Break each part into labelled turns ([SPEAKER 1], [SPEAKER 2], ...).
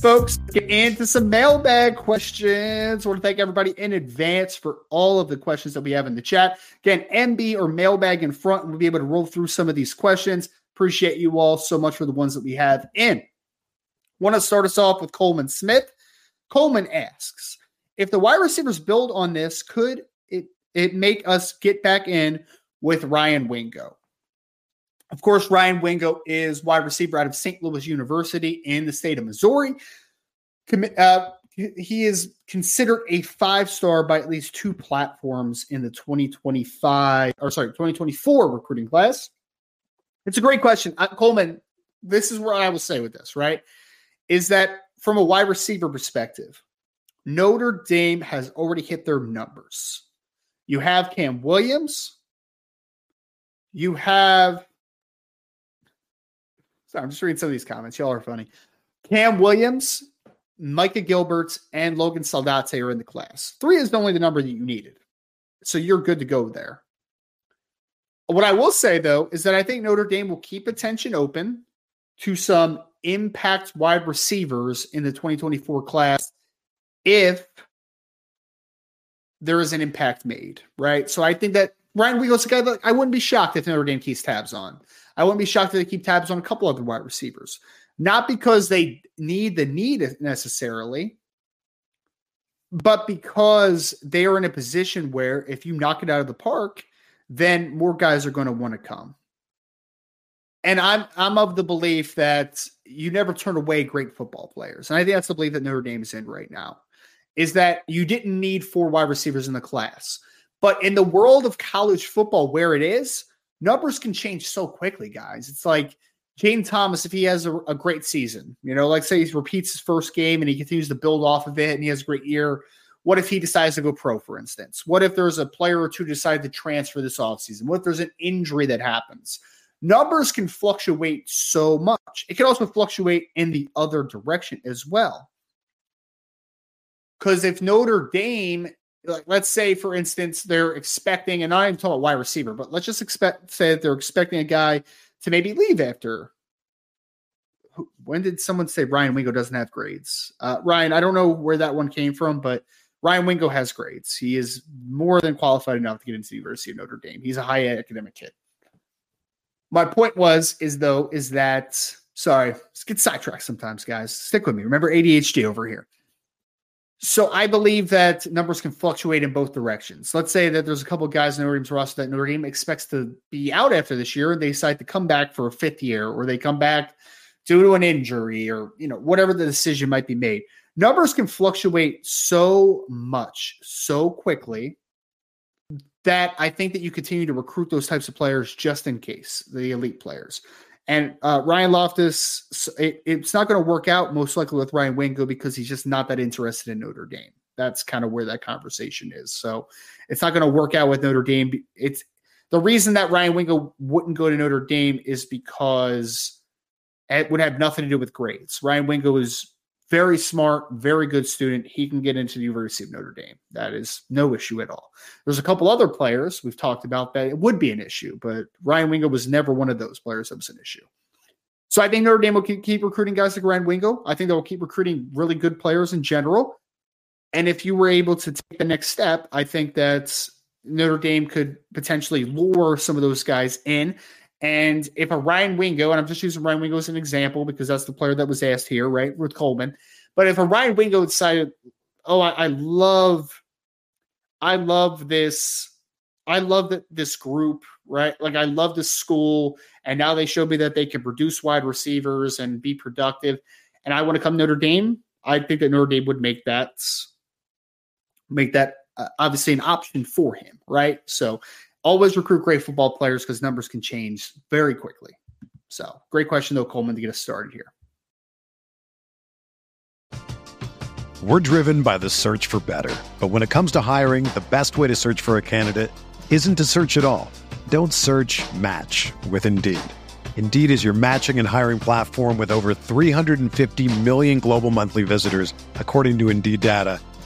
[SPEAKER 1] Folks, get into some mailbag questions. I want to thank everybody in advance for all of the questions that we have in the chat. Again, MB or mailbag in front, we'll be able to roll through some of these questions. Appreciate you all so much for the ones that we have in. Want to start us off with Coleman Smith. Coleman asks if the wide receivers build on this, could it it make us get back in with Ryan Wingo? Of course, Ryan Wingo is wide receiver out of St. Louis University in the state of Missouri. Uh, he is considered a five star by at least two platforms in the 2025 or sorry 2024 recruiting class. It's a great question, uh, Coleman. This is what I will say with this, right? Is that from a wide receiver perspective, Notre Dame has already hit their numbers. You have Cam Williams. You have I'm just reading some of these comments. Y'all are funny. Cam Williams, Micah Gilberts, and Logan Saldate are in the class. Three is only the number that you needed. So you're good to go there. What I will say, though, is that I think Notre Dame will keep attention open to some impact wide receivers in the 2024 class if there is an impact made, right? So I think that Ryan Wingo's a guy that I wouldn't be shocked if Notre Dame keeps tabs on. I wouldn't be shocked if they keep tabs on a couple other wide receivers. Not because they need the need necessarily, but because they are in a position where if you knock it out of the park, then more guys are going to want to come. And I'm I'm of the belief that you never turn away great football players. And I think that's the belief that Notre Dame is in right now. Is that you didn't need four wide receivers in the class. But in the world of college football where it is, numbers can change so quickly, guys. It's like Jayden Thomas, if he has a, a, great season, you know, like say he repeats his first game and he continues to build off of it and he has a great year. What if he decides to go pro, for instance? What if there's a player or two decide to transfer this offseason? What if there's an injury that happens? Numbers can fluctuate so much. It can also fluctuate in the other direction as well. Because if Notre Dame like let's say for instance they're expecting and i'm talking about wide receiver but let's just expect say that they're expecting a guy to maybe leave after when did someone say ryan wingo doesn't have grades? Uh, ryan i don't know where that one came from but ryan wingo has grades. He is more than qualified enough to get into the university of notre dame. He's a high academic kid. My point was is though is that sorry let's get sidetracked sometimes guys. Stick with me. Remember adhd over here so I believe that numbers can fluctuate in both directions. Let's say that there's a couple of guys in Notre Dame's roster that Notre Dame expects to be out after this year, and they decide to come back for a fifth year, or they come back due to an injury, or you know whatever the decision might be made. Numbers can fluctuate so much, so quickly that I think that you continue to recruit those types of players just in case the elite players. And uh, Ryan Loftus, it, it's not going to work out most likely with Ryan Wingo because he's just not that interested in Notre Dame. That's kind of where that conversation is. So it's not going to work out with Notre Dame. It's the reason that Ryan Wingo wouldn't go to Notre Dame is because it would have nothing to do with grades. Ryan Wingo is very smart, very good student. He can get into the University of Notre Dame. That is no issue at all. There's a couple other players we've talked about that it would be an issue, but Ryan Wingo was never one of those players that was an issue. So I think Notre Dame will keep, recruiting guys like Ryan Wingo. I think they'll keep recruiting really good players in general. And if you were able to take the next step, I think that Notre Dame could potentially lure some of those guys in. And if a Ryan Wingo, and I'm just using Ryan Wingo as an example because that's the player that was asked here, right, with Coleman. But if a Ryan Wingo decided, oh, I, I love, I love this, I love that this group, right? Like I love this school, and now they showed me that they can produce wide receivers and be productive, and I want to come Notre Dame. I think that Notre Dame would make that make that uh, obviously an option for him, right? So always recruit great football players because numbers can change very quickly. So great question though, Coleman, to get us started here.
[SPEAKER 2] We're driven by the search for better. But when it comes to hiring, the best way to search for a candidate isn't to search at all. Don't search match with Indeed. Indeed is your matching and hiring platform with over 350 million global monthly visitors, according to Indeed data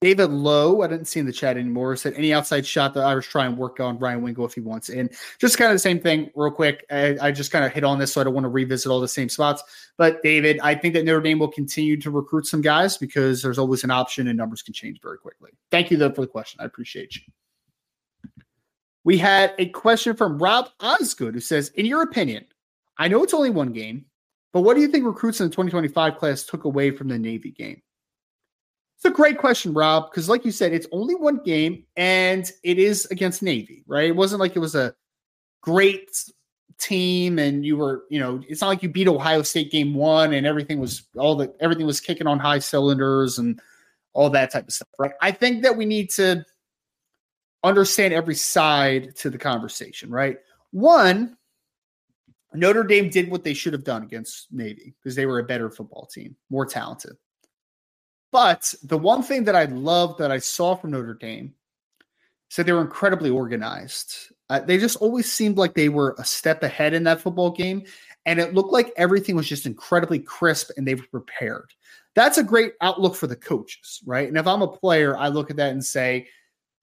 [SPEAKER 1] David Lowe, I didn't see in the chat anymore, said any outside shot that Irish try and work on Ryan Wingo if he wants in. Just kind of the same thing, real quick. I, I, just kind of hit on this, so I don't want to revisit all the same spots. But David, I think that Notre Dame will continue to recruit some guys because there's always an option and numbers can change very quickly. Thank you, though, for the question. I appreciate you. We had a question from Rob Osgood who says, In your opinion, I know it's only one game, but what do you think recruits in the 2025 class took away from the Navy game? It's a great question, Rob, because like you said, it's only one game and it is against Navy, right? It wasn't like it was a great team and you were, you know, it's not like you beat Ohio State game one and everything was all the everything was kicking on high cylinders and all that type of stuff, right? I think that we need to understand every side to the conversation, right? One, Notre Dame did what they should have done against Navy because they were a better football team, more talented. But the one thing that I love that I saw from Notre Dame said they were incredibly organized. Uh, they just always seemed like they were a step ahead in that football game. And it looked like everything was just incredibly crisp and they were prepared. That's a great outlook for the coaches, right? And if I'm a player, I look at that and say,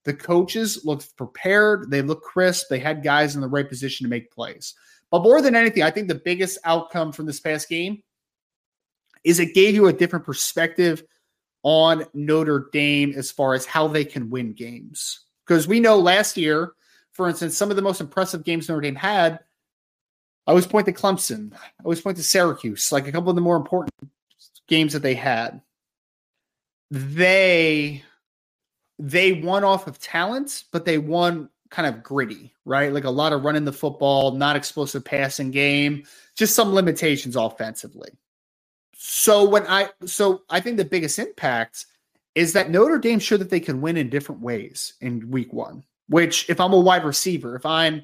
[SPEAKER 1] the coaches looked prepared. They looked crisp. They had guys in the right position to make plays. But more than anything, I think the biggest outcome from this past game is it gave you a different perspective on Notre Dame as far as how they can win games. Because we know last year, for instance, some of the most impressive games Notre Dame had, I always point to Clemson, I always point to Syracuse, like a couple of the more important games that they had. They they won off of talent, but they won kind of gritty, right? Like a lot of running the football, not explosive passing game, just some limitations offensively. So when I so I think the biggest impact is that Notre Dame showed that they can win in different ways in week one. Which, if I'm a wide receiver, if I'm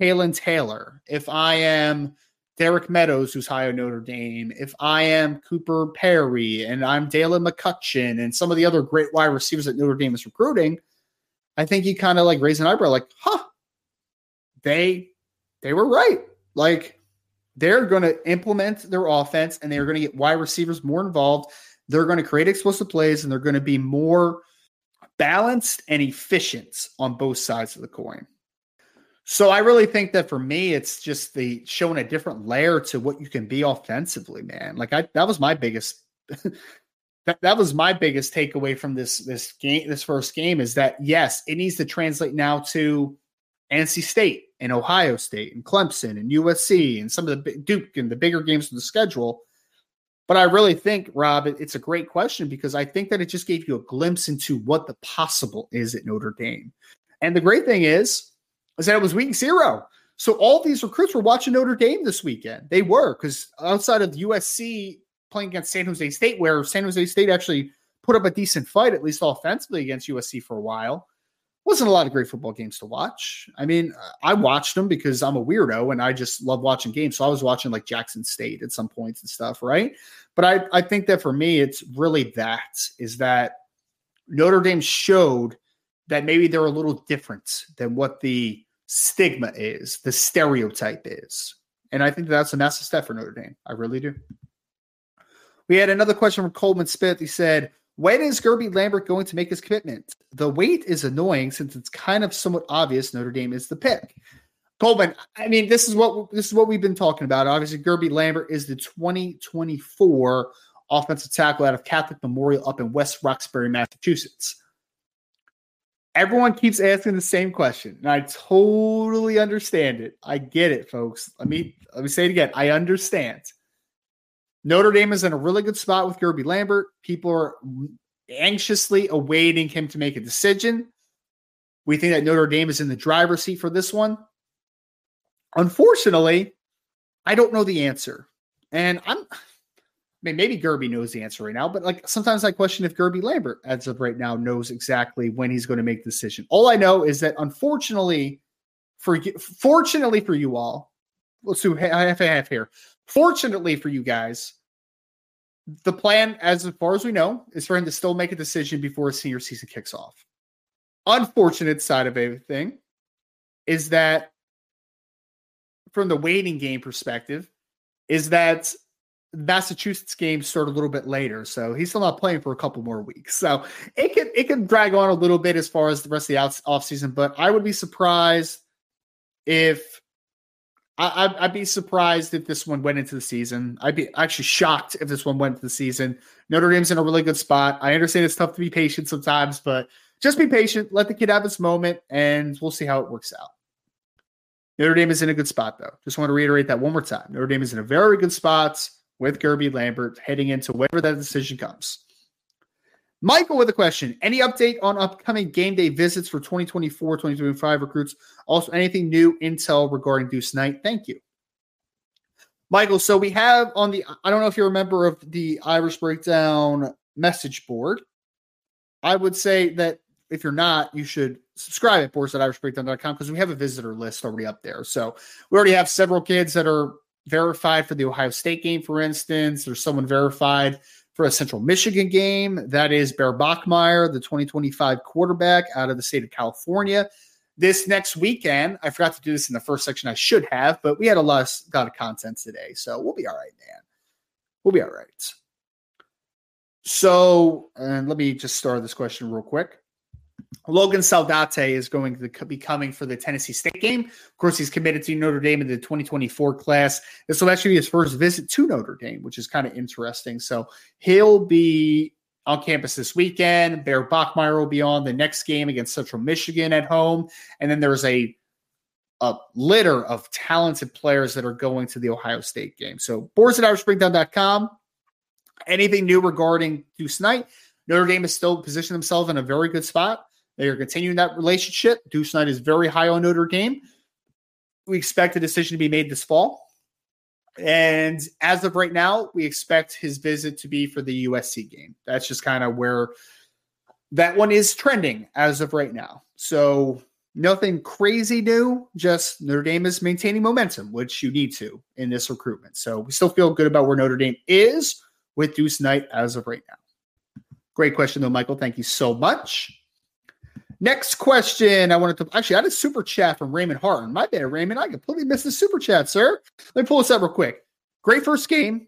[SPEAKER 1] Taylor Taylor, if I am Derek Meadows, who's high on Notre Dame, if I am Cooper Perry and I'm Dalen McCutcheon and some of the other great wide receivers that Notre Dame is recruiting, I think you kind of like raise an eyebrow, like, huh, they they were right. Like they're going to implement their offense and they're going to get wide receivers more involved. They're going to create explosive plays and they're going to be more balanced and efficient on both sides of the coin. So I really think that for me, it's just the showing a different layer to what you can be offensively, man. Like I, that was my biggest, that that, that was my biggest takeaway from this this game this first game is that yes it needs to translate now to NC State and Ohio State and Clemson and USC and some of the Duke and the bigger games of the schedule. But I really think, Rob, it's a great question because I think that it just gave you a glimpse into what the possible is at Notre Dame. And the great thing is, is that it was week zero. So all these recruits were watching Notre Dame this weekend. They were because outside of USC playing against San Jose State, where San Jose State actually put up a decent fight, at least offensively against USC for a while. Wasn't a lot of great football games to watch. I mean, I watched them because I'm a weirdo and I just love watching games. So I was watching like Jackson State at some points and stuff, right? But I, I think that for me, it's really that is that Notre Dame showed that maybe they're a little different than what the stigma is, the stereotype is. And I think that's a massive step for Notre Dame. I really do. We had another question from Coleman Smith. He said, When is Guerby Lambert going to make his commitment? The wait is annoying since it's kind of somewhat obvious Notre Dame is the pick. Coleman, I mean, this is what this is what we've been talking about. Obviously, Guerby Lambert is the 2024 offensive tackle out of Catholic Memorial up in West Roxbury, Massachusetts. Everyone keeps asking the same question, and I totally understand it. I get it, folks. Let me let me say it again. I understand. Notre Dame is in a really good spot with Guerby Lambert. People are anxiously awaiting him to make a decision. We think that Notre Dame is in the driver's seat for this one. Unfortunately, I don't know the answer. And I'm I mean, maybe Guerby knows the answer right now, but like sometimes I question if Guerby Lambert, as of right now, knows exactly when he's going to make the decision. All I know is that unfortunately, for fortunately for you all, let's do half half here. Fortunately for you guys, the plan, as far as we know, is for him to still make a decision before his senior season kicks off. Unfortunate side of everything is that, from the waiting game perspective, is that Massachusetts games start a little bit later, so he's still not playing for a couple more weeks. So it could it could drag on a little bit as far as the rest of the off season. But I would be surprised if I, would be surprised if this one went into the season. I'd be actually shocked if this one went into the season. Notre Dame's in a really good spot. I understand it's tough to be patient sometimes, but just be patient. Let the kid have his moment, and we'll see how it works out. Notre Dame is in a good spot, though. Just want to reiterate that one more time. Notre Dame is in a very good spot with Guerby Lambert heading into whatever that decision comes. Michael with a question. Any update on upcoming game day visits for 2024 2025 recruits? Also, anything new intel regarding Deuce Knight? Thank you. Michael, so we have on the, I don't know if you're a member of the Irish Breakdown message board. I would say that if you're not, you should subscribe at boards at irishbreakdown.com because we have a visitor list already up there. So we already have several kids that are verified for the Ohio State game, for instance. There's someone verified for a Central Michigan game. That is Bear Bachmeier, the 2025 quarterback out of the state of California. This next weekend, I forgot to do this in the first section. I should have, but we had a lot of, lot of content today, so we'll be all right, man. We'll be all right. So, and let me just start this question real quick. Logan Saldate is going to be coming for the Tennessee State game. Of course, he's committed to Notre Dame in the 2024 class. This will actually be his first visit to Notre Dame, which is kind of interesting. So he'll be on campus this weekend. Bear Bachmeier will be on the next game against Central Michigan at home. And then there's a a litter of talented players that are going to the Ohio State game. So boards at irishbreakdown.com. Anything new regarding Deuce Knight? Notre Dame is still positioned themselves in a very good spot. They are continuing that relationship. Deuce Knight is very high on Notre Dame. We expect a decision to be made this fall. And as of right now, we expect his visit to be for the USC game. That's just kind of where that one is trending as of right now. So nothing crazy new, just Notre Dame is maintaining momentum, which you need to in this recruitment. So we still feel good about where Notre Dame is with Deuce Knight as of right now. Great question, though, Michael. Thank you so much. Next question. I wanted to actually, I had a super chat from Raymond Harton. My bad, Raymond. I completely missed the super chat, sir. Let me pull this up real quick. Great first game.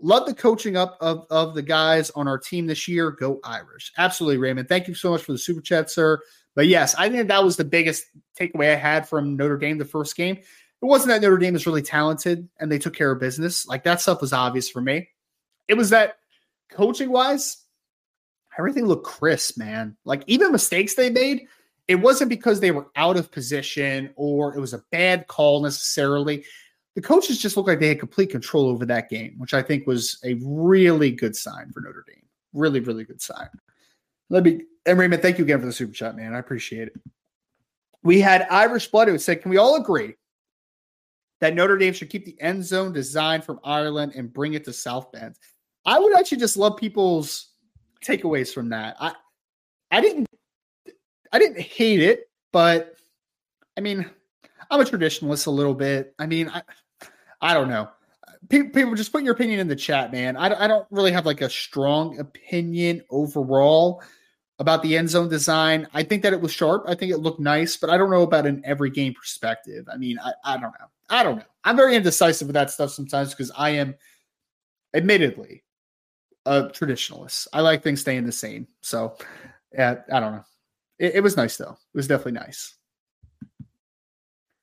[SPEAKER 1] Love the coaching up of, of the guys on our team this year. Go Irish. Absolutely, Raymond. Thank you so much for the super chat, sir. But yes, I think that was the biggest takeaway I had from Notre Dame the first game. It wasn't that Notre Dame is really talented and they took care of business. Like that stuff was obvious for me. It was that coaching wise, everything looked crisp, man. Like even mistakes they made, it wasn't because they were out of position or it was a bad call necessarily. The coaches just looked like they had complete control over that game, which I think was a really good sign for Notre Dame. Really, really good sign. Let me, and Raymond, thank you again for the super chat, man. I appreciate it. We had Irish Blood who said, Can we all agree that Notre Dame should keep the end zone design from Ireland and bring it to South Bend? I would actually just love people's takeaways from that. I I didn't I didn't hate it, but I mean, I'm a traditionalist a little bit. I mean, I I don't know. People, people just put your opinion in the chat, man. I, I don't really have like a strong opinion overall about the end zone design. I think that it was sharp. I think it looked nice, but I don't know about an every game perspective. I mean, I, I don't know. I don't know. I'm very indecisive with that stuff sometimes because I am admittedly a traditionalist. I like things staying the same. So yeah, I don't know. It, it was nice though. It was definitely nice.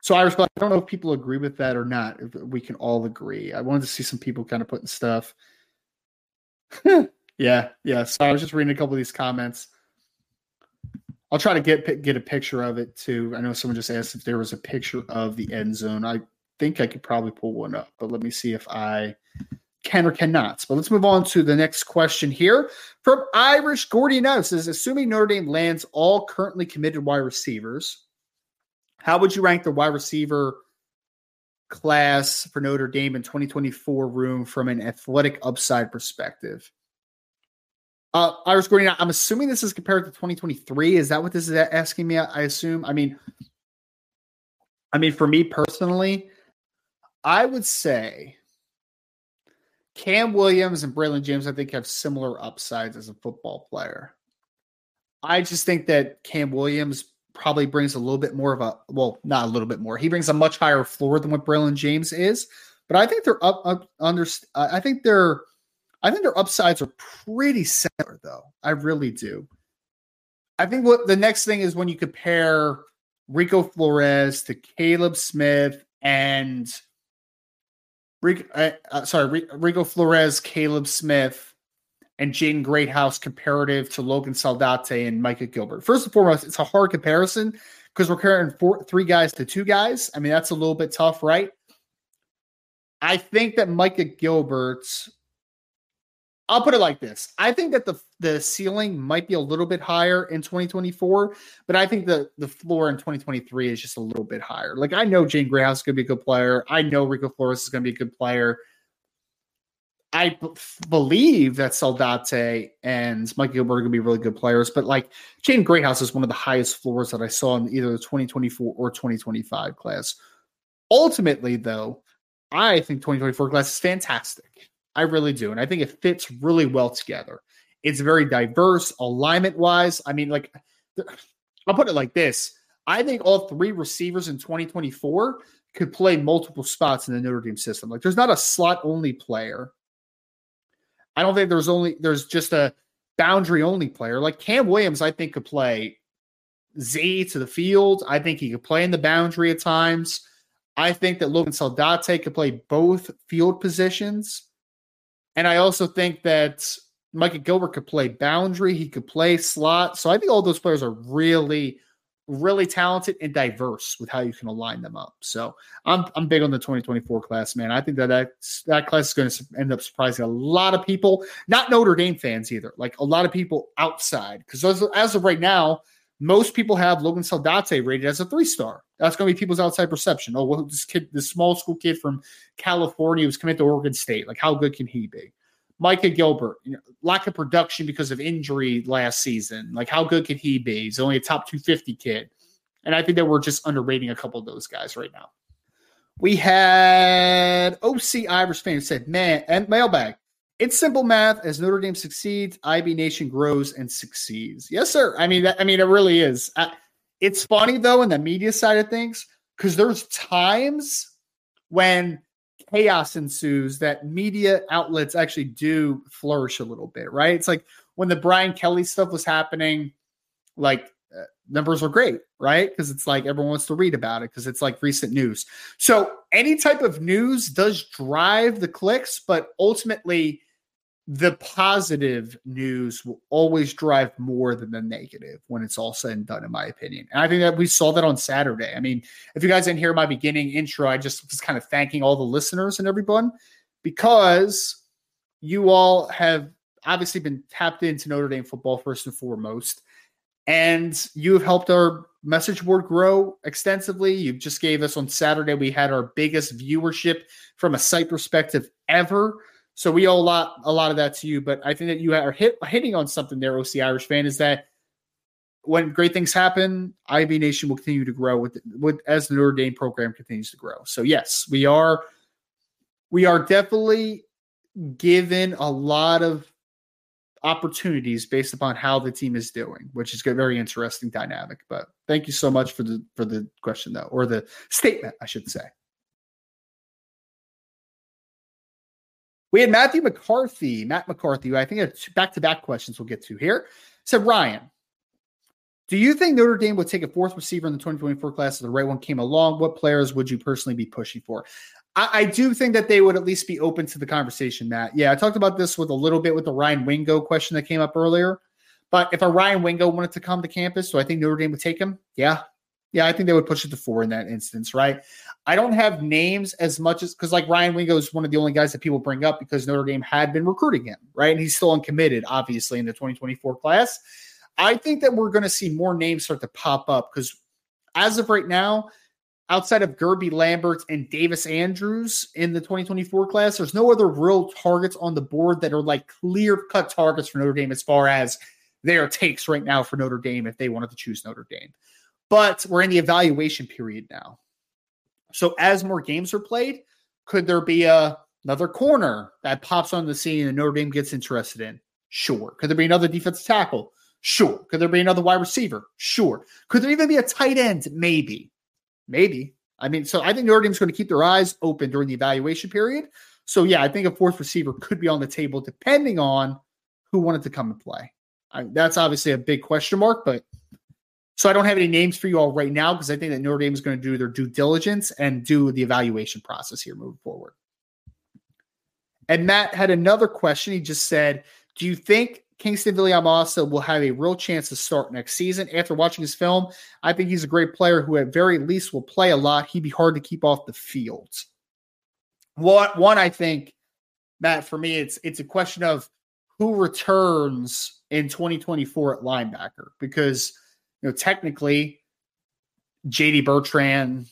[SPEAKER 1] So Irish, I don't know if people agree with that or not. If we can all agree. I wanted to see some people kind of putting stuff. yeah, yeah. So I was just reading a couple of these comments. I'll try to get get a picture of it too. I know someone just asked if there was a picture of the end zone. I think I could probably pull one up, but let me see if I can or cannot. But let's move on to the next question here from Irish Gordy now says, assuming Notre Dame lands all currently committed wide receivers, how would you rank the wide receiver class for Notre Dame in 2024 room from an athletic upside perspective? Uh, Irish Gordon, I'm assuming this is compared to 2023. Is that what this is asking me? I assume. I mean, I mean, for me personally, I would say Cam Williams and Braylon James, I think, have similar upsides as a football player. I just think that Cam Williams probably brings a little bit more of a well, not a little bit more. He brings a much higher floor than what Braylon James is. But I think they're up, up under. I think they're I think their upsides are pretty similar, though. I really do. I think what the next thing is when you compare Rico Flores to Caleb Smith and Rico, uh, uh, sorry, Rico Flores, Caleb Smith, and Jaden Greathouse comparative to Logan Saldate and Micah Gilbert. First and foremost, it's a hard comparison because we're comparing four, three guys to two guys. I mean, that's a little bit tough, right? I think that Micah Gilbert's I'll put it like this. I think that the the ceiling might be a little bit higher in 2024, but I think the the floor in 2023 is just a little bit higher. Like I know Jaden Greathouse is going to be a good player. I know Rico Flores is going to be a good player. I b- believe that Saldate and Mike Gilbert are going to be really good players, but like Jaden Greathouse is one of the highest floors that I saw in either the 2024 or 2025 class. Ultimately, though, I think 2024 class is fantastic. I really do. And I think it fits really well together. It's very diverse alignment wise. I mean, like, I'll put it like this I think all three receivers in 2024 could play multiple spots in the Notre Dame system. Like, there's not a slot only player. I don't think there's only, there's just a boundary only player. Like Cam Williams, I think could play Z to the field. I think he could play in the boundary at times. I think that Logan Saldate could play both field positions. And I also think that Micah Gilbert could play boundary, he could play slot. So I think all those players are really, really talented and diverse with how you can align them up. So I'm I'm big on the 2024 class, man. I think that that, that class is going to end up surprising a lot of people, not Notre Dame fans either, like a lot of people outside. Because as, as of right now, most people have Logan Saldate rated as a three star. That's going to be people's outside perception. Oh, well, this kid, this small school kid from California who's coming to Oregon State, like how good can he be? Micah Gilbert, you know, lack of production because of injury last season. Like how good could he be? He's only a top 250 kid. And I think that we're just underrating a couple of those guys right now. We had OC Irish fan said, man, and mailbag. It's simple math. As Notre Dame succeeds, IB Nation grows and succeeds. Yes, sir. I mean, that, I mean, it really is. I, it's funny though in the media side of things because there's times when chaos ensues that media outlets actually do flourish a little bit, right? It's like when the Brian Kelly stuff was happening, like uh, numbers were great, right? Because it's like everyone wants to read about it because it's like recent news. So any type of news does drive the clicks, but ultimately the positive news will always drive more than the negative when it's all said and done, in my opinion. And I think that we saw that on Saturday. I mean, if you guys didn't hear my beginning intro, I just was kind of thanking all the listeners and everyone because you all have obviously been tapped into Notre Dame football first and foremost. And you have helped our message board grow extensively. You just gave us on Saturday, we had our biggest viewership from a site perspective ever. So we owe a lot, a lot of that to you. But I think that you are hit, hitting on something there, OC Irish fan, is that when great things happen, IB Nation will continue to grow with, with as the Notre Dame program continues to grow. So yes, we are, we are definitely given a lot of opportunities based upon how the team is doing, which is a very interesting dynamic. But thank you so much for the for the question though, or the statement, I should say. We had Matthew McCarthy, Matt McCarthy, I think back to back questions we'll get to here. Said Ryan, do you think Notre Dame would take a fourth receiver in the 2024 class if the right one came along? What players would you personally be pushing for? I, I, do think that they would at least be open to the conversation, Matt. Yeah, I talked about this with a little bit with the Ryan Wingo question that came up earlier. But if a Ryan Wingo wanted to come to campus, so I think Notre Dame would take him. Yeah, yeah, I think they would push it to four in that instance, right? I don't have names as much as because like Ryan Wingo is one of the only guys that people bring up because Notre Dame had been recruiting him, right? And he's still uncommitted, obviously, in the 2024 class. I think that we're going to see more names start to pop up because as of right now, outside of Guerby Lambert and Davis Andrews in the 2024 class, there's no other real targets on the board that are like clear cut targets for Notre Dame as far as their takes right now for Notre Dame if they wanted to choose Notre Dame. But we're in the evaluation period now. So as more games are played, could there be a, another corner that pops on the scene and Notre Dame gets interested in? Sure. Could there be another defensive tackle? Sure. Could there be another wide receiver? Sure. Could there even be a tight end? Maybe. Maybe. I mean, so I think Notre Dame's going to keep their eyes open during the evaluation period. So yeah, I think a fourth receiver could be on the table depending on who wanted to come and play. I, that's obviously a big question mark, but so I don't have any names for you all right now because I think that Notre Dame is going to do their due diligence and do the evaluation process here moving forward. And Matt had another question. He just said, "Do you think Kyngstonn Viliamu-Asa will have a real chance to start next season. After watching his film, I think he's a great player who, at very least, will play a lot. He'd be hard to keep off the field. One, one, I think, Matt, for me, it's it's a question of who returns in 2024 at linebacker because know technically JD Bertrand,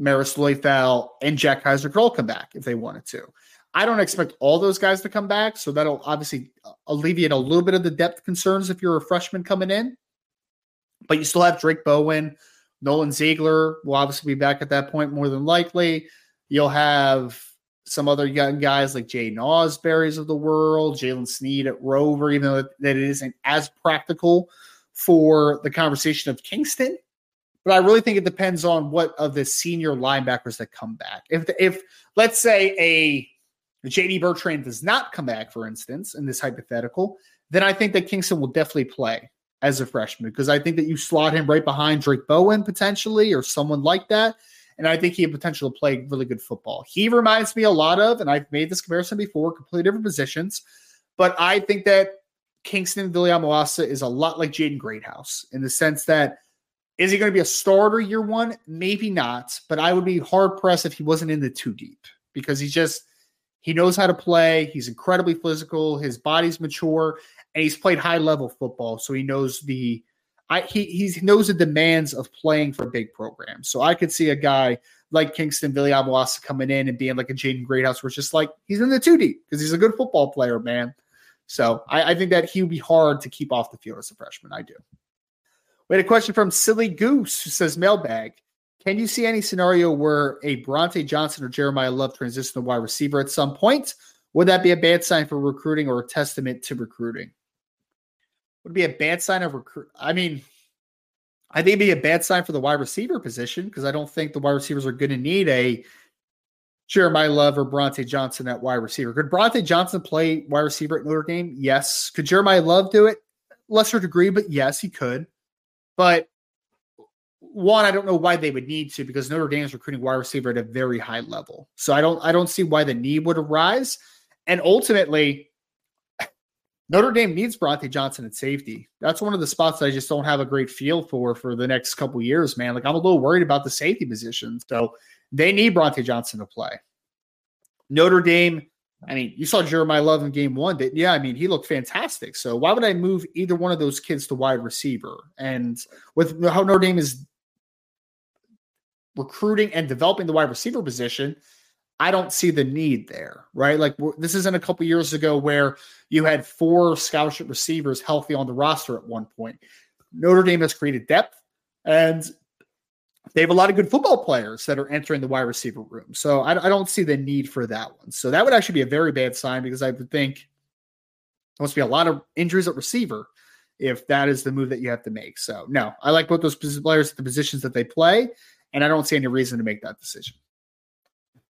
[SPEAKER 1] Marist Liufau, and Jack Kiser could all come back if they wanted to. I don't expect all those guys to come back, so that'll obviously uh, alleviate a little bit of the depth concerns if you're a freshman coming in. But you still have Drayk Bowen, Nolan Ziegler will obviously be back at that point more than likely. You'll have some other young guys like Jay Ausberries of the world, Jaylen Sneed at Rover, even though that it isn't as practical for the conversation of Kyngstonn. But I really think it depends on what of the senior linebackers that come back. If if let's say a JD Bertrand does not come back, for instance, in this hypothetical, then I think that Kyngstonn will definitely play as a freshman because I think that you slot him right behind Drayk Bowen potentially or someone like that. And I think he has potential to play really good football. He reminds me a lot of, and I've made this comparison before, completely different positions. But I think that Kyngstonn Viliamu-Asa is a lot like Jaden Greathouse in the sense that is he going to be a starter year one? Maybe not, but I would be hard pressed if he wasn't in the too deep because he just – he knows how to play. He's incredibly physical. His body's mature, and he's played high level football, so he knows the I, he he knows the demands of playing for big program. So I could see a guy like Kyngstonn Viliamu-Asa coming in and being like a Jaden Greathouse, where it's just like he's in the two deep because he's a good football player, man. So I, I think that he would be hard to keep off the field as a freshman. I do. We had a question from Silly Goose who says mailbag. Can you see any scenario where a Brauntae Johnson or Jeremiah Love transition to wide receiver at some point? Would that be a bad sign for recruiting or a testament to recruiting? Would be a bad sign of recruit? I mean, I think it'd be a bad sign for the wide receiver position because I don't think the wide receivers are going to need a Jeremiah Love or Brauntae Johnson at wide receiver. Could Brauntae Johnson play wide receiver at Notre Dame? Yes. Could Jeremiah Love do it? Lesser degree, but yes, he could. But one, I don't know why they would need to because Notre Dame is recruiting wide receiver at a very high level. So I don't I don't see why the need would arise. And ultimately, Notre Dame needs Brauntae Johnson at safety. That's one of the spots I just don't have a great feel for for the next couple years, man. Like I'm a little worried about the safety position. So they need Brauntae Johnson to play. Notre Dame, I mean, you saw Jeremiah Love in game one. That yeah, I mean, he looked fantastic. So why would I move either one of those kids to wide receiver? And with how Notre Dame is recruiting and developing the wide receiver position, I don't see the need there, right? Like this isn't a couple years ago where you had four scholarship receivers healthy on the roster at one point. Notre Dame has created depth and they have a lot of good football players that are entering the wide receiver room. So I, I don't see the need for that one. So that would actually be a very bad sign because I would think there must be a lot of injuries at receiver if that is the move that you have to make. So no, I like both those players at the positions that they play, and I don't see any reason to make that decision.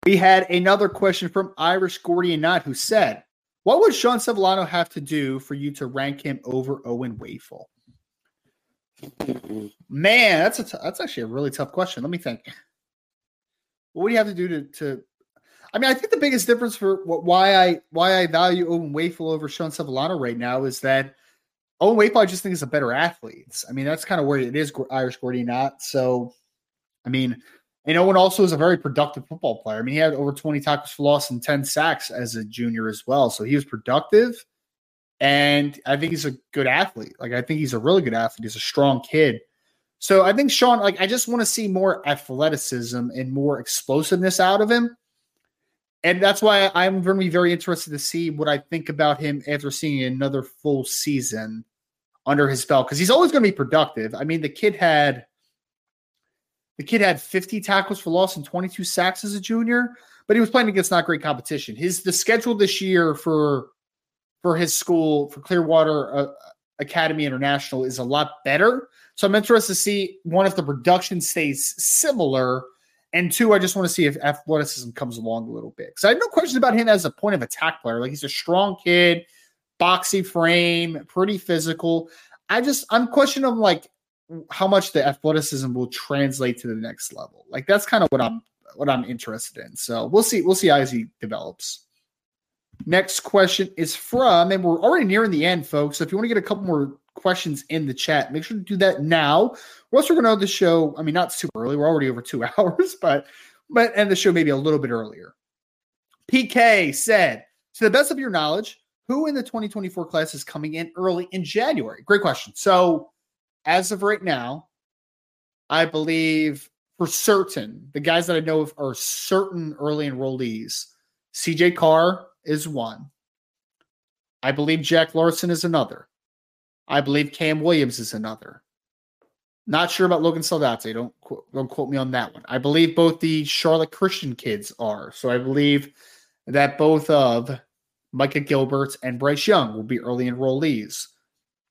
[SPEAKER 1] We had another question from Irish Gordian Knot who said, What would Sean Sevillano have to do for you to rank him over Owen Wafle? Man, that's a t- that's actually a really tough question. Let me think. What do you have to do to, to I mean, I think the biggest difference for what, why I why I value Owen Wafle over Sean Sevillano right now is that Owen Wafle I just think is a better athlete. I mean, that's kind of where it is Irish Gordian Knot. So, I mean, and Owen also is a very productive football player. I mean, he had over 20 tackles for loss and 10 sacks as a junior as well. So he was productive. And I think he's a good athlete. Like, I think he's a really good athlete. He's a strong kid. So I think Sean, like, I just want to see more athleticism and more explosiveness out of him. And that's why I'm going to be very interested to see what I think about him after seeing another full season under his belt because he's always going to be productive. I mean, the kid had the kid had 50 tackles for loss and 22 sacks as a junior, but he was playing against not great competition. His the schedule this year for for his school for Clearwater uh, Academy International is a lot better. So I'm interested to see one if the production stays similar, and two, I just want to see if athleticism comes along a little bit. Because I have no questions about him as a point of attack player. Like he's a strong kid, boxy frame, pretty physical. I just I'm questioning like how much the athleticism will translate to the next level. Like that's kind of what I'm what I'm interested in. So we'll see we'll see as he develops. Next question is from, and we're already nearing the end, folks. So if you want to get a couple more questions in the chat, make sure to do that now. Else we're going to end the show. I mean, not super early. We're already over two hours, but but end the show maybe a little bit earlier. PK said, to the best of your knowledge, who in the 2024 class is coming in early in January? Great question. So as of right now, I believe for certain the guys that I know of are certain early enrollees. CJ Carr is one. I believe Jack Larsen is another. I believe Cam Williams is another. Not sure about Logan Saldate. Don't don't quote me on that one. I believe both the Charlotte Christian kids are. So I believe that both of Micah Gilbert and Bryce Young will be early enrollees.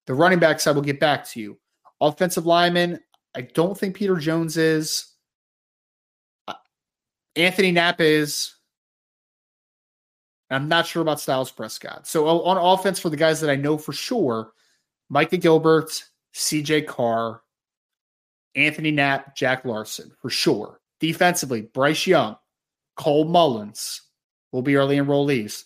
[SPEAKER 1] The running backs, I will get back to you. Offensive lineman, I don't think Peter Jones is. Uh, Anthony Knapp is. I'm not sure about Styles Prescod. So on offense, for the guys that I know for sure, Micah Gilbert, CJ Carr, Anthony Knapp, Jack Larsen for sure. Defensively, Bryce Young, Cole Mullins will be early enrollees.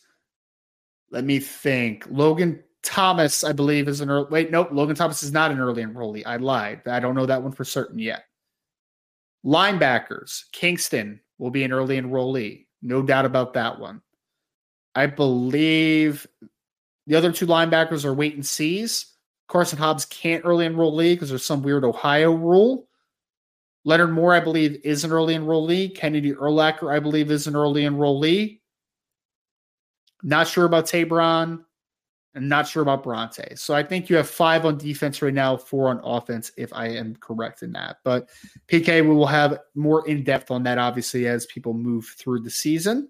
[SPEAKER 1] Let me think. Logan Thomas, I believe, is an early. Wait, nope. Logan Thomas is not an early enrollee. I lied. I don't know that one for certain yet. Linebackers, Kyngstonn will be an early enrollee. No doubt about that one. I believe the other two linebackers are wait and sees. Karson Hobbs can't early enrollee because there's some weird Ohio rule. Leonard Moore, I believe, is an early enrollee. Kennedy Urlacher, I believe, is an early enrollee. Not sure about Tabron. I'm not sure about Brauntae. So I think you have five on defense right now, four on offense, if I am correct in that. But PK, we will have more in depth on that, obviously, as people move through the season.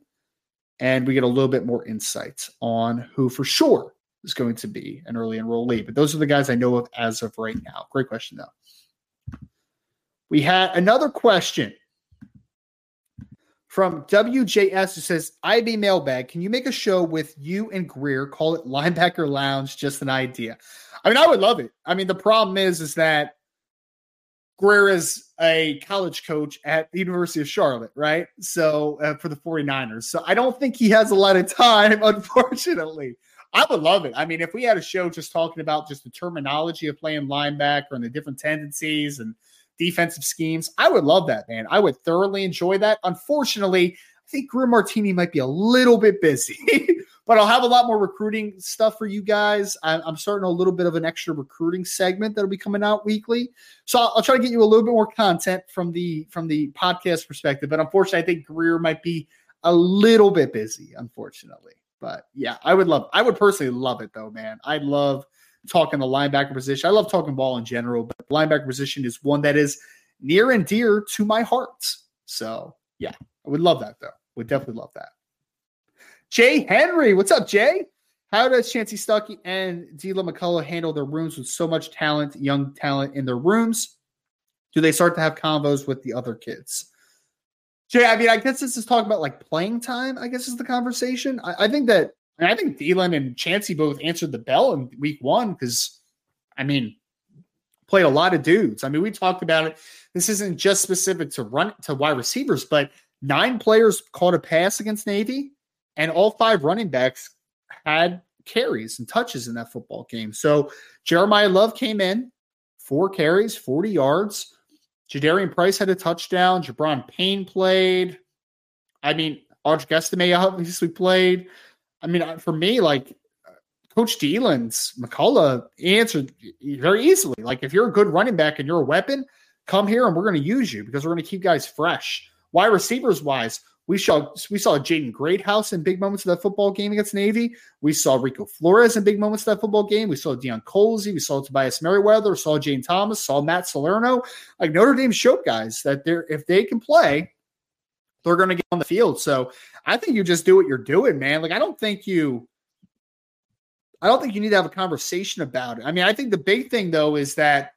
[SPEAKER 1] And we get a little bit more insight on who for sure is going to be an early enrollee. But those are the guys I know of as of right now. Great question, though. We had another question from WJS who says, IB mailbag, can you make a show with you and Greer? Call it linebacker lounge, just an idea. I mean, I would love it. I mean, the problem is, is that Grier is a college coach at the University of Charlotte, right? So uh, for the 49ers. So I don't think he has a lot of time, unfortunately. I would love it. I mean, if we had a show just talking about just the terminology of playing linebacker and the different tendencies and defensive schemes, I would love that, man. I would thoroughly enjoy that. Unfortunately, I think Greer Martini might be a little bit busy, but I'll have a lot more recruiting stuff for you guys. I'm, starting a little bit of an extra recruiting segment that'll be coming out weekly, so I'll, I'll, try to get you a little bit more content from the from the podcast perspective. But unfortunately, I think Greer might be a little bit busy, unfortunately. But yeah, I would love, I would personally love it though, man. I love talking the linebacker position. I love talking ball in general, but linebacker position is one that is near and dear to my heart. So yeah, I would love that though. Would definitely love that. Jay Henry, what's up, Jay? How does Chansi Stuckey and Deland McCullough handle their rooms with so much talent, young talent in their rooms? Do they start to have convos with the other kids? Jay, I mean, I guess this is talking about like playing time, I guess is the conversation. I, I think that I, I think Deland and Chansi both answered the bell in week one because I mean, played a lot of dudes. I mean, we talked about it. This isn't just specific to run to wide receivers, but nine players caught a pass against Navy, and all five running backs had carries and touches in that football game. So Jeremiah Love came in, four carries, 40 yards. Jadarian Price had a touchdown. Gi'Bran Payne played. I mean, Audric Estime obviously played. I mean, for me, like Coach Deland's McCullough answered very easily. Like, if you're a good running back and you're a weapon, come here and we're going to use you because we're going to keep guys fresh. Wide receivers wise, we saw we saw Jaden Greathouse in big moments of that football game against Navy. We saw Rico Flores in big moments of that football game. We saw Deion Colzie. We saw Tobias Merriweather. We saw Jayden Thomas. Saw Matt Salerno. Like Notre Dame showed guys that they're if they can play, they're going to get on the field. So I think you just do what you're doing, man. Like I don't think you. I don't think you need to have a conversation about it. I mean, I think the big thing though is that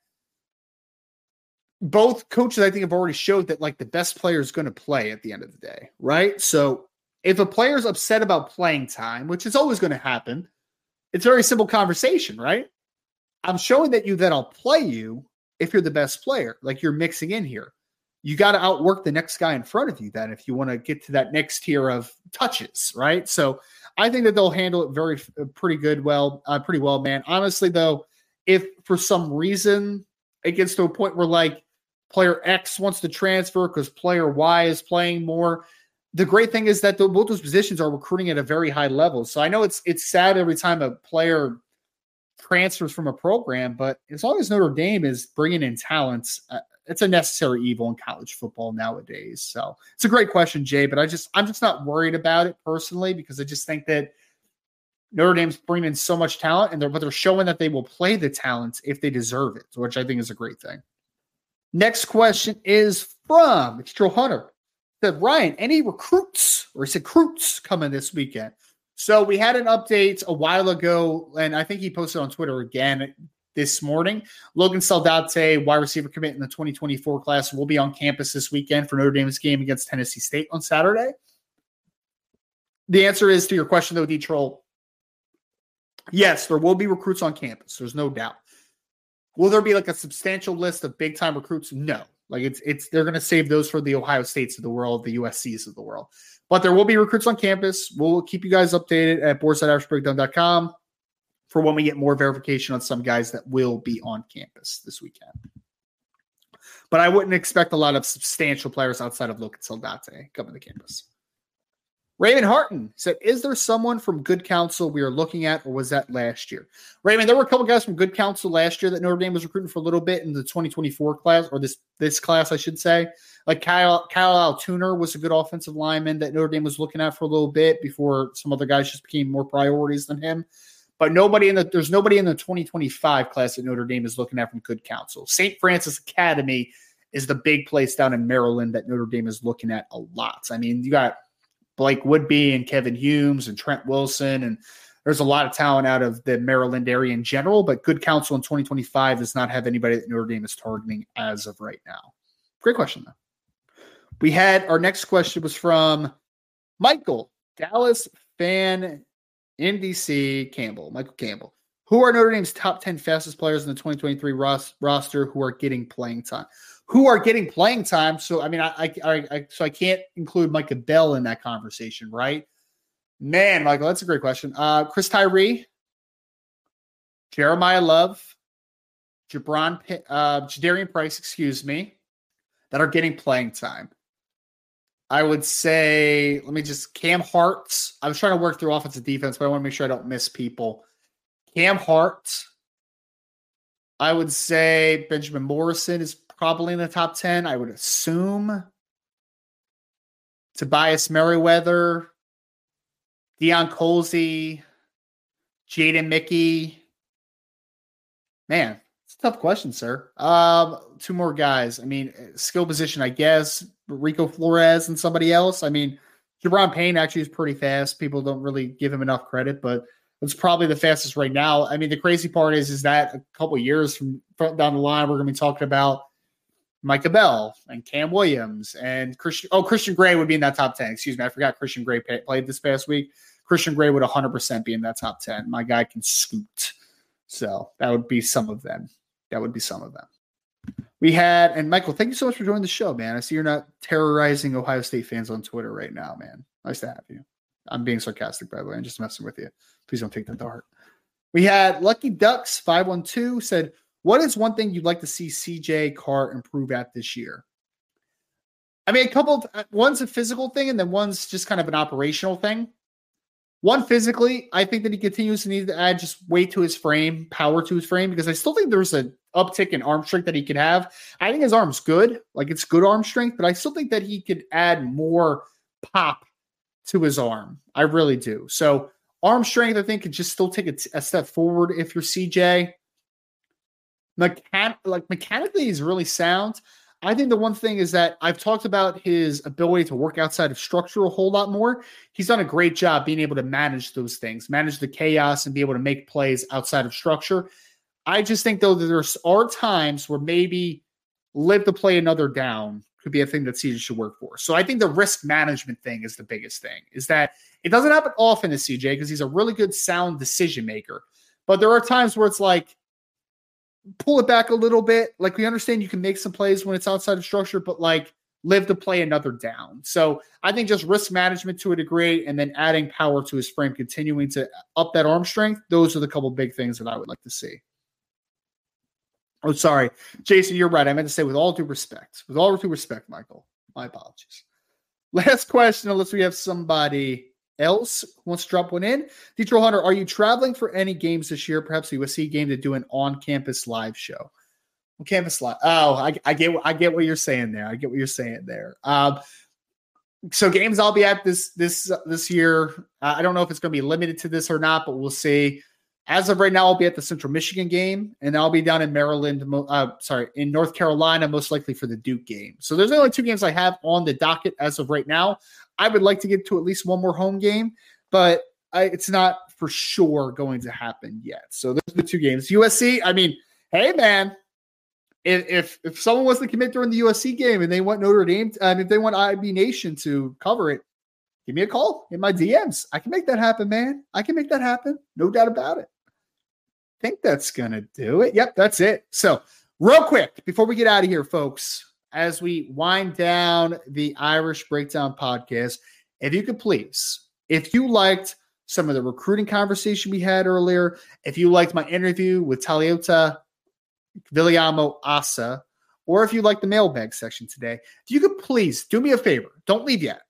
[SPEAKER 1] both coaches I think have already showed that like the best player is going to play at the end of the day, right? So if a player's upset about playing time, which is always going to happen, it's a very simple conversation, right? I'm showing that you that I'll play you if you're the best player, like you're mixing in here. You got to outwork the next guy in front of you then if you want to get to that next tier of touches, right? So I think that they'll handle it very pretty good, well, uh, pretty well, man. Honestly, though, if for some reason it gets to a point where like player X wants to transfer because player Y is playing more. The great thing is that the, both those positions are recruiting at a very high level. So I know it's it's sad every time a player transfers from a program, but as long as Notre Dame is bringing in talents, uh, it's a necessary evil in college football nowadays. So it's a great question, Jay. But I just I'm just not worried about it personally because I just think that Notre Dame's bringing in so much talent, and they're but they're showing that they will play the talent if they deserve it, which I think is a great thing. Next question is from Extra Hunter. Said Ryan, any recruits or recruits coming this weekend? So we had an update a while ago, and I think he posted on Twitter again this morning. Logan Saldate, wide receiver commit in the 2024 class, will be on campus this weekend for Notre Dame's game against Tennessee State on Saturday. The answer is to your question, though, D Troll. Yes, there will be recruits on campus. There's no doubt. Will there be like a substantial list of big time recruits? No. Like it's it's they're going to save those for the Ohio States of the world, the USCs of the world. But there will be recruits on campus. We'll keep you guys updated at boardside for when we get more verification on some guys that will be on campus this weekend. But I wouldn't expect a lot of substantial players outside of Logan Saldate coming to campus. Raymond Harton said, Is there someone from Good Counsel we are looking at, or was that last year? Raymond, there were a couple guys from Good Counsel last year that Notre Dame was recruiting for a little bit in the 2024 class, or this this class, I should say. Like Kyle Kyle Altuner was a good offensive lineman that Notre Dame was looking at for a little bit before some other guys just became more priorities than him. But nobody in the there's nobody in the 2025 class that Notre Dame is looking at from Good Counsel. St. Frances Academy is the big place down in Maryland that Notre Dame is looking at a lot. I mean, you got Blake Woodby and Kevin Humes and Trent Wilson. And there's a lot of talent out of the Maryland area in general, but good counsel in 2025 does not have anybody that Notre Dame is targeting as of right now. Great question, though. We had our next question was from Michael, Dallas fan NDC Campbell, Michael Campbell. Who are Notre Dame's top 10 fastest players in the 2023 ros- roster who are getting playing time? who are getting playing time. So I mean, I, I, I, so I can't include Micah Bell in that conversation, right? Man, Michael, that's a great question. Uh, Chris Tyree, Jeremiah Love, Gi'Bran, uh, Jadarian Price, excuse me, that are getting playing time. I would say, let me just Cam Hart's. I was trying to work through offensive defense, but I want to make sure I don't miss people. Cam Hart. I would say Benjamin Morrison is probably in the top 10. I would assume. Tobias Merriweather, Deion Colzie, Jaden Mickey. Man, it's a tough question, sir. Um, two more guys. I mean, skill position, I guess. Rico Flores and somebody else. I mean, Gi'Bran Payne actually is pretty fast. People don't really give him enough credit, but it's probably the fastest right now. I mean, the crazy part is, is that a couple years from down the line, we're going to be talking about Micah Bell and Cam Williams and Christian. Oh, Christian Gray would be in that top 10. Excuse me. I forgot Christian Gray pay, played this past week. Christian Gray would 100% be in that top 10. My guy can scoot. So that would be some of them. That would be some of them. We had, and Michael, thank you so much for joining the show, man. I see you're not terrorizing Ohio State fans on Twitter right now, man. Nice to have you. I'm being sarcastic, by the way. I'm just messing with you. Please don't take that to heart. We had Lucky Ducks 512 said, What is one thing you'd like to see CJ Carr improve at this year? I mean, a couple, of, uh, one's a physical thing, and then one's just kind of an operational thing. One physically, I think that he continues to need to add just weight to his frame, power to his frame, because I still think there's an uptick in arm strength that he could have. I think his arm's good, like it's good arm strength, but I still think that he could add more pop to his arm. I really do. So arm strength, I think, could just still take a, t- a step forward if you're CJ. Mechan- like mechanically, he's really sound. I think the one thing is that I've talked about his ability to work outside of structure a whole lot more. He's done a great job being able to manage those things, manage the chaos, and be able to make plays outside of structure. I just think though that there are times where maybe live to play another down could be a thing that CJ should work for. So I think the risk management thing is the biggest thing. Is that it doesn't happen often to CJ because he's a really good sound decision maker. But there are times where it's like pull it back a little bit. Like we understand you can make some plays when it's outside of structure, but like live to play another down. So I think just risk management to a degree and then adding power to his frame, continuing to up that arm strength. Those are the couple big things that I would like to see. Oh, sorry. Jason, you're right. I meant to say with all due respect. With all due respect, Michael. My apologies. Last question, unless we have somebody else wants to drop one in. Detroit Hunter, are you traveling for any games this year? Perhaps a USC game to do an on-campus live show. On campus live. Oh, I, I get I get what you're saying there. I get what you're saying there. Um, so games I'll be at this this this year. I don't know if it's going to be limited to this or not, but we'll see. As of right now, I'll be at the Central Michigan game, and I'll be down in Maryland. Uh, sorry, in North Carolina, most likely for the Duke game. So there's only two games I have on the docket as of right now. I would like to get to at least one more home game, but I, it's not for sure going to happen yet. So those are the two games. USC, I mean, hey man, if if, someone was to commit during the USC game and they want Notre Dame, and if they want IB Nation to cover it, give me a call in my DMs. I can make that happen, man. I can make that happen. No doubt about it. I think that's gonna do it. Yep, that's it. So, real quick before we get out of here, folks, as we wind down the Irish Breakdown podcast, if you could please, if you liked some of the recruiting conversation we had earlier, if you liked my interview with Taliota Viliamu-Asa, or if you like the mailbag section today, if you could please do me a favor, don't leave yet.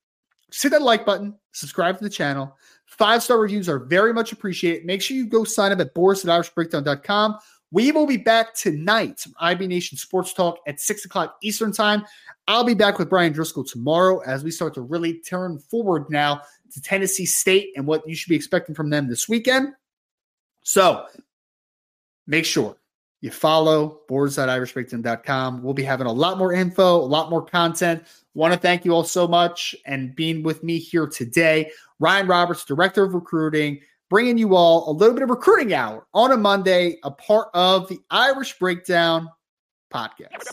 [SPEAKER 1] Just hit that like button, subscribe to the channel. Five star reviews are very much appreciated. Make sure you go sign up at boards at IrishBreakdown.com we will be back tonight, IB Nation Sports Talk at 6 o'clock Eastern Time. I'll be back with Bryan Driskell tomorrow as we start to really turn forward now to Tennessee State and what you should be expecting from them this weekend. So make sure you follow boards.irishbreakdown.com. We'll be having a lot more info, a lot more content. Want to thank you all so much and being with me here today. Ryan Roberts, Director of Recruiting, bringing you all a little bit of recruiting hour on a Monday, a part of the Irish Breakdown podcast.